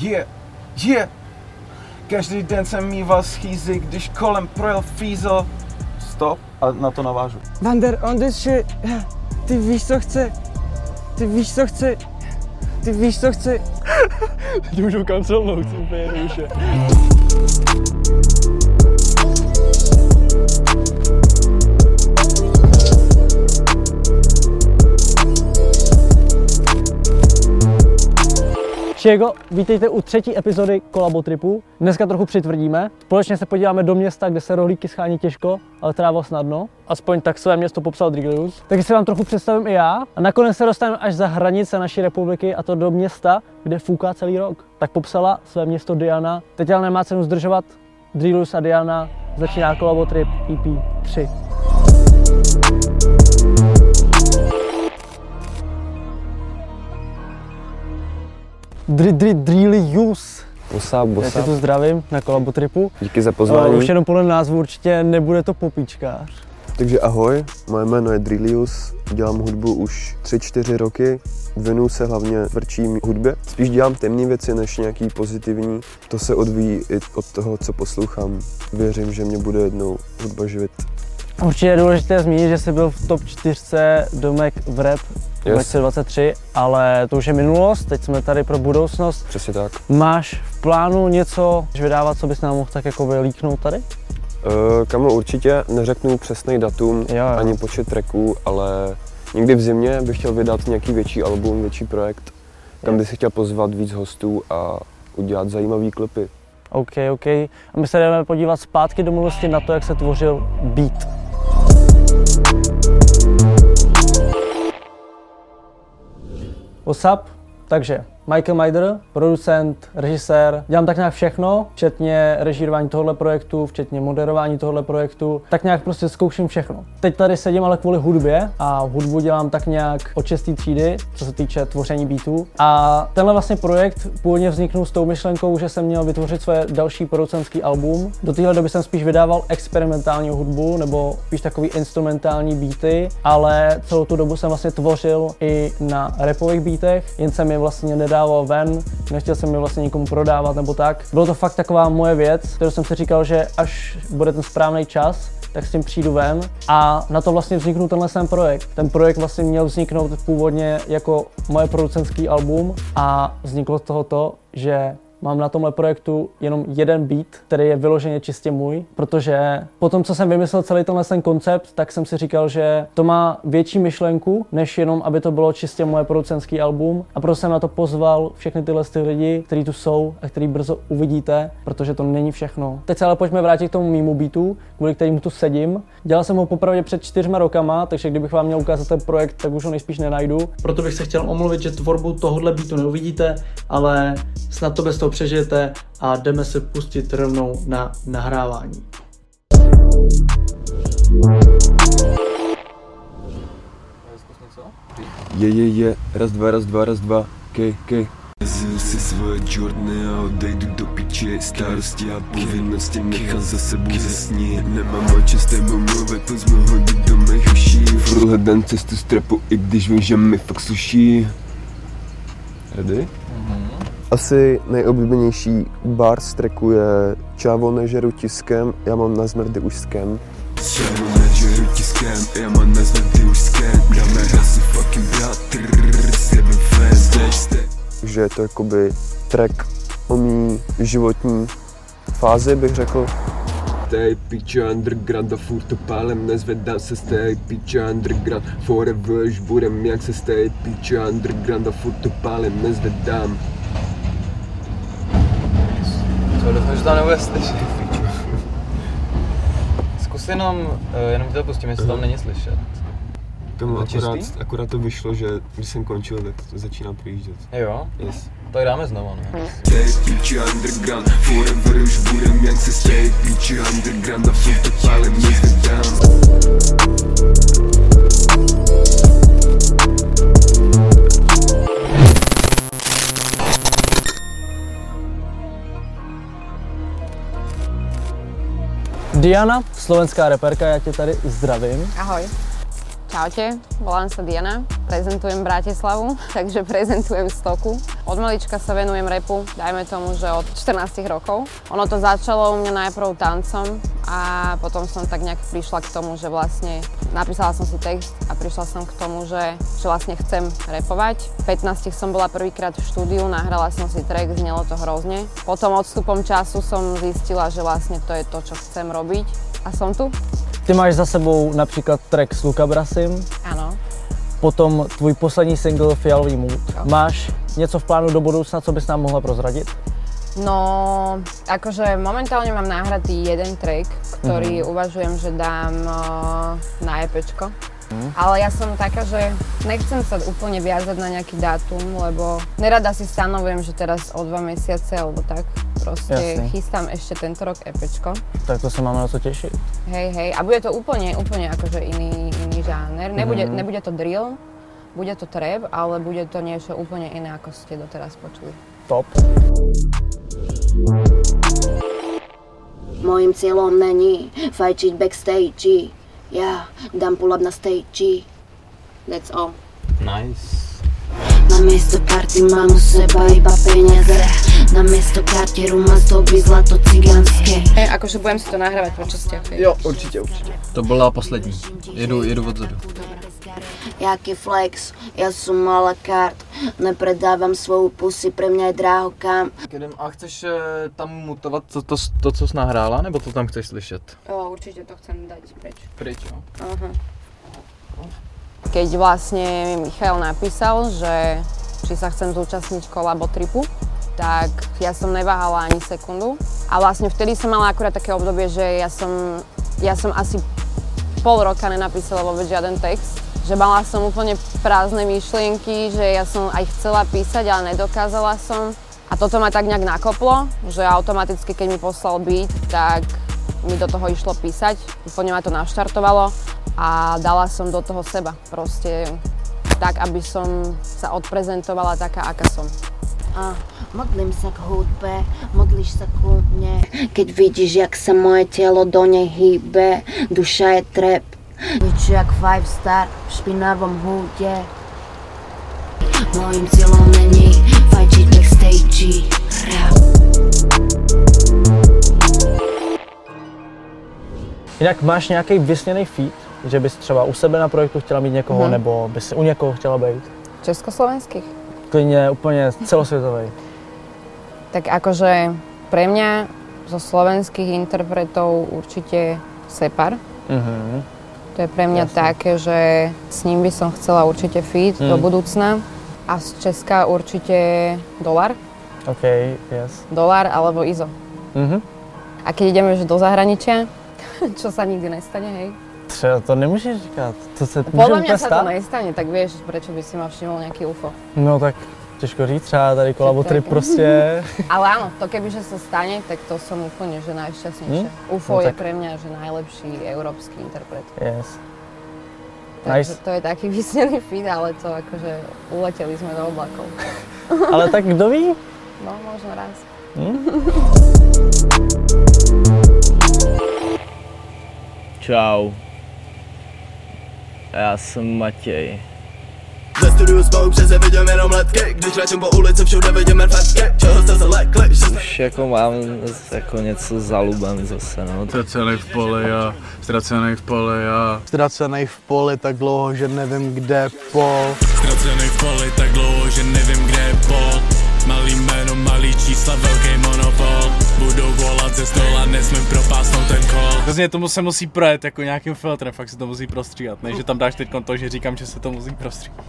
Yeah, yeah. Každý den jsem mýval schýzy, když kolem projel fízel. Stop a na to navážu. Vander on this shit. Ty víš, co chce. Ty víš, co chce. Ty víš, co chce. Teď můžu kancelnout, úplně jednoduše. Šiego, vítejte u třetí epizody Kolabo Tripu. Dneska trochu přitvrdíme. Společně se podíváme do města, kde se rohlíky schání těžko, ale tráva snadno. Aspoň tak své město popsal Driglius. Takže se vám trochu představím i já. A nakonec se dostaneme až za hranice naší republiky a to do města, kde fouká celý rok. Tak popsala své město Diana. Teď ale nemá cenu zdržovat. Driglius a Diana začíná Kolabo Trip EP 3. Dri, dri, Drilius. What's up, Já tě tu zdravím na Kolabo Tripu. Díky za Uh, pozvání. už jenom podle názvu určitě nebude to popičkář. Takže ahoj, moje jméno je Drilius, dělám hudbu už 3-4 roky, věnuju se hlavně tvrdší hudbě. Spíš dělám temné věci než nějaký pozitivní, to se odvíjí i od toho, co poslouchám. Věřím, že mě bude jednou hudba živit. Určitě je důležité zmínit, že jsi byl v top 4 domek v rap Yes. 2023, ale to už je minulost, teď jsme tady pro budoucnost. Přesně tak. Máš v plánu něco vydávat, co bys nám mohl tak jako vylíknout tady? Uh, kamo, určitě neřeknu přesný datum Jo, jo. ani počet tracků, ale někdy v zimě bych chtěl vydat nějaký větší album, větší projekt, kam bych si chtěl pozvat víc hostů a udělat zajímavý klipy. OK, OK. A my se jdeme podívat zpátky do minulosti na to, jak se tvořil beat. What's up? Takže Michael Maider, producent, režisér, dělám tak nějak všechno, včetně režírování tohohle projektu, včetně moderování tohohle projektu, tak nějak prostě zkouším všechno. Teď tady sedím ale kvůli hudbě a hudbu dělám tak nějak od 6. třídy, co se týče tvoření beatů. A tenhle vlastně projekt původně vzniknul s tou myšlenkou, že jsem měl vytvořit své další producentský album. Do téhle doby jsem spíš vydával experimentální hudbu nebo spíš takový instrumentální beaty, ale celou tu dobu jsem vlastně tvořil i na rapových beatech, jen jsem je vlastně nedával ven, nechtěl jsem je vlastně nikomu prodávat nebo tak. Bylo to fakt taková moje věc, kterou jsem si říkal, že až bude ten správný čas, tak s tím přijdu ven a na to vlastně vzniknul tenhle ten projekt. Ten projekt vlastně měl vzniknout původně jako moje producentský album a vzniklo z toho to, že Mám na tomhle projektu jenom jeden beat, který je vyloženě čistě můj, protože po tom, co jsem vymyslel celý tenhle ten koncept, tak jsem si říkal, že to má větší myšlenku, než jenom, aby to bylo čistě moje producentský album. A proto jsem na to pozval všechny tyhle ty lidi, kteří tu jsou a který brzo uvidíte, protože to není všechno. Teď se ale pojďme vrátit k tomu mýmu beatu, kvůli kterému tu sedím. Dělal jsem ho popravdě před čtyřma rokama, takže kdybych vám měl ukázat ten projekt, tak už ho nejspíš nenajdu. Proto bych se chtěl omluvit, že tvorbu tohohle beatu neuvidíte, ale snad to bez toho přežijete a jdeme se pustit rovnou na nahrávání. Je, je, je, raz, dva, raz, dva, raz, dva, kej, kej. Zil si svoje čorné a odejdu do piče Starosti a povinnosti nechám za sebou zasnít Nemám o čem s tebou mluvit, pojď jsme hodit do mých uší Furt hledám cestu z trapu, i když vím, že mi fakt sluší Ready? Asi nejoblíbenější bar z tracku je Čávo nežeru tiskem, já mám na zmrdy už skem. Čemu nežeru tiskem, já mám nazvat ty už skem Dáme hlasy fucking bratr, seven fan Stage, stage že je to jakoby track o mý životní fázi, bych řekl. Stay piče underground a furt to pálem Nezvedám se stay piče underground Forever už budem jak se stay piče underground a furt to pálem nezvedám Co, doufám, že to nebude slyšet. Zkus jenom, eh, jenom ti to pustím, jestli tam není slyšet. Tomu To akorát, akorát to vyšlo, že když jsem končil, tak to začíná projíždět. Jo, Yes. tak dáme znovu, ne? Stay piče underground Forever už budem jak se stay piče underground a furt to pálem Diana, slovenská reperka, já tě tady zdravím. Ahoj. Čaute, volám sa Diana, prezentujem Bratislavu, takže prezentujem Stoku. Od malička sa venujem repu, dajme tomu, že od 14 rokov. Ono to začalo u mňa najprv tancom a potom som tak nejak prišla k tomu, že vlastne napísala som si text a prišla som k tomu, že, že vlastne chcem repovať. V 15 som bola prvýkrát v štúdiu, nahrala som si track, znelo to hrozne. Potom odstupom času som zistila, že vlastne to je to, čo chcem robiť a som tu. Ty máš za sebou například track s Luka Brasim, Áno. potom tvůj poslední single Fialový mood. Máš něco v plánu do budoucna, co bys nám mohla prozradit? No, akože momentálne mám nahratý jeden track, ktorý uvažujem, že dám uh, na EPčko. Ale ja som taká, že nechcem sa úplne viazať na nejaký dátum, lebo nerada si stanovujem, že teraz o dva mesiace alebo tak. Proste Jasne. chystám ešte tento rok EPčko. Tak to se máme na co těšit. Hej, hej. A bude to úplne, úplne akože iný, iný žáner. Nebude, nebude to drill, bude to trap, ale bude to niečo úplne iné, ako ste doteraz počuli. Top. Mojím cieľom není fajčiť backstage. Ja dám pull up na stage. That's all. Nice. Na miesto party mám u seba iba peniaze. Na miesto kartieru ma zdobí zlato cigánske. Hej, akože budem si to nahrávať po častiach. hej. Jo, určitě, určitě. To byla poslední. Jedu, jedu odzadu. Jaký flex, ja som mala kart. Nepredávam svoju pusy, pre mňa je dráho kam. A chceš eh, tam mutovat to, to, to, co jsi nahrála, nebo to tam chceš slyšet? O, určite to chcem dať preč. Pryč, jo. Aha. Keď vlastne mi Michal napísal, že či sa chcem zúčastniť kolabo tripu, tak ja som neváhala ani sekundu. A vlastne vtedy som mala akurát také obdobie, že ja som, ja som asi pol roka nenapísala vôbec žiaden text. Že mala som úplne prázdne myšlienky, že ja som aj chcela písať, ale nedokázala som. A toto ma tak nejak nakoplo, že automaticky, keď mi poslal beat, tak mi do toho išlo písať. Úplne ma to naštartovalo a dala som do toho seba. Proste tak, aby som sa odprezentovala taká, aká som. A modlím sa k hudbe, modlíš sa ku mne. Keď vidíš, jak sa moje telo do nej hýbe, duša je trep. Nič jak five star v špinavom húde. Mojím cieľom není fajčiť backstage. Rap. Jinak máš nějaký vysněný feed, že bys třeba u sebe na projektu chtěla mít někoho, Mhm. nebo bys u někoho chtěla být? Československých? Klidně úplně celosvětový. Tak akože pre mňa zo slovenských interpretov určite Separ. Mhm. To je pre mňa Jasne. také, že s ním by som chcela určite fit do Mm. budúcna. A z Česka určite Dolar. OK, yes. Dolar alebo Izo. Mhm. A keď ideme už do zahraničia, čo sa nikdy nestane, hej. Třeba to nemůžeš říkat. To se mňa sa stát. to nestane, tak vieš, prečo by si ma všimol nejaký UFO. No tak těžko říct, třeba tady kolabo trip prostě. Ale áno, to kebyže sa stane, tak to som úplne že najšťastnejšia. UFO No je pre mňa že najlepší európsky interpret. Yes. Takže Nice. to je taký vysnený feed, ale to akože uleteli sme do oblakov. Ale tak kdo ví? No, možno raz. Čau. Já jsem Matěj. Ve studiu spolu přeze vidím jenom letky. Když kráčím po ulici všude vidím merfetky Čeho jste se lekli, Už jako mám jako něco za lubem zase, no. Ztracený v poli a ztracený v poli a Ztracený v poli tak dlouho, že nevím, kde je pol. Ztracený v poli tak dlouho, že nevím kde je pol. Malý jméno, malý čísla, velký monopol Budou volat ze stola, nesmím propásnout ten kol Hrozně tomu se musí projet jako nějakým filtrem, fakt se to musí prostříhat, ne, že tam dáš teď to, že říkám, že se to musí prostříhat.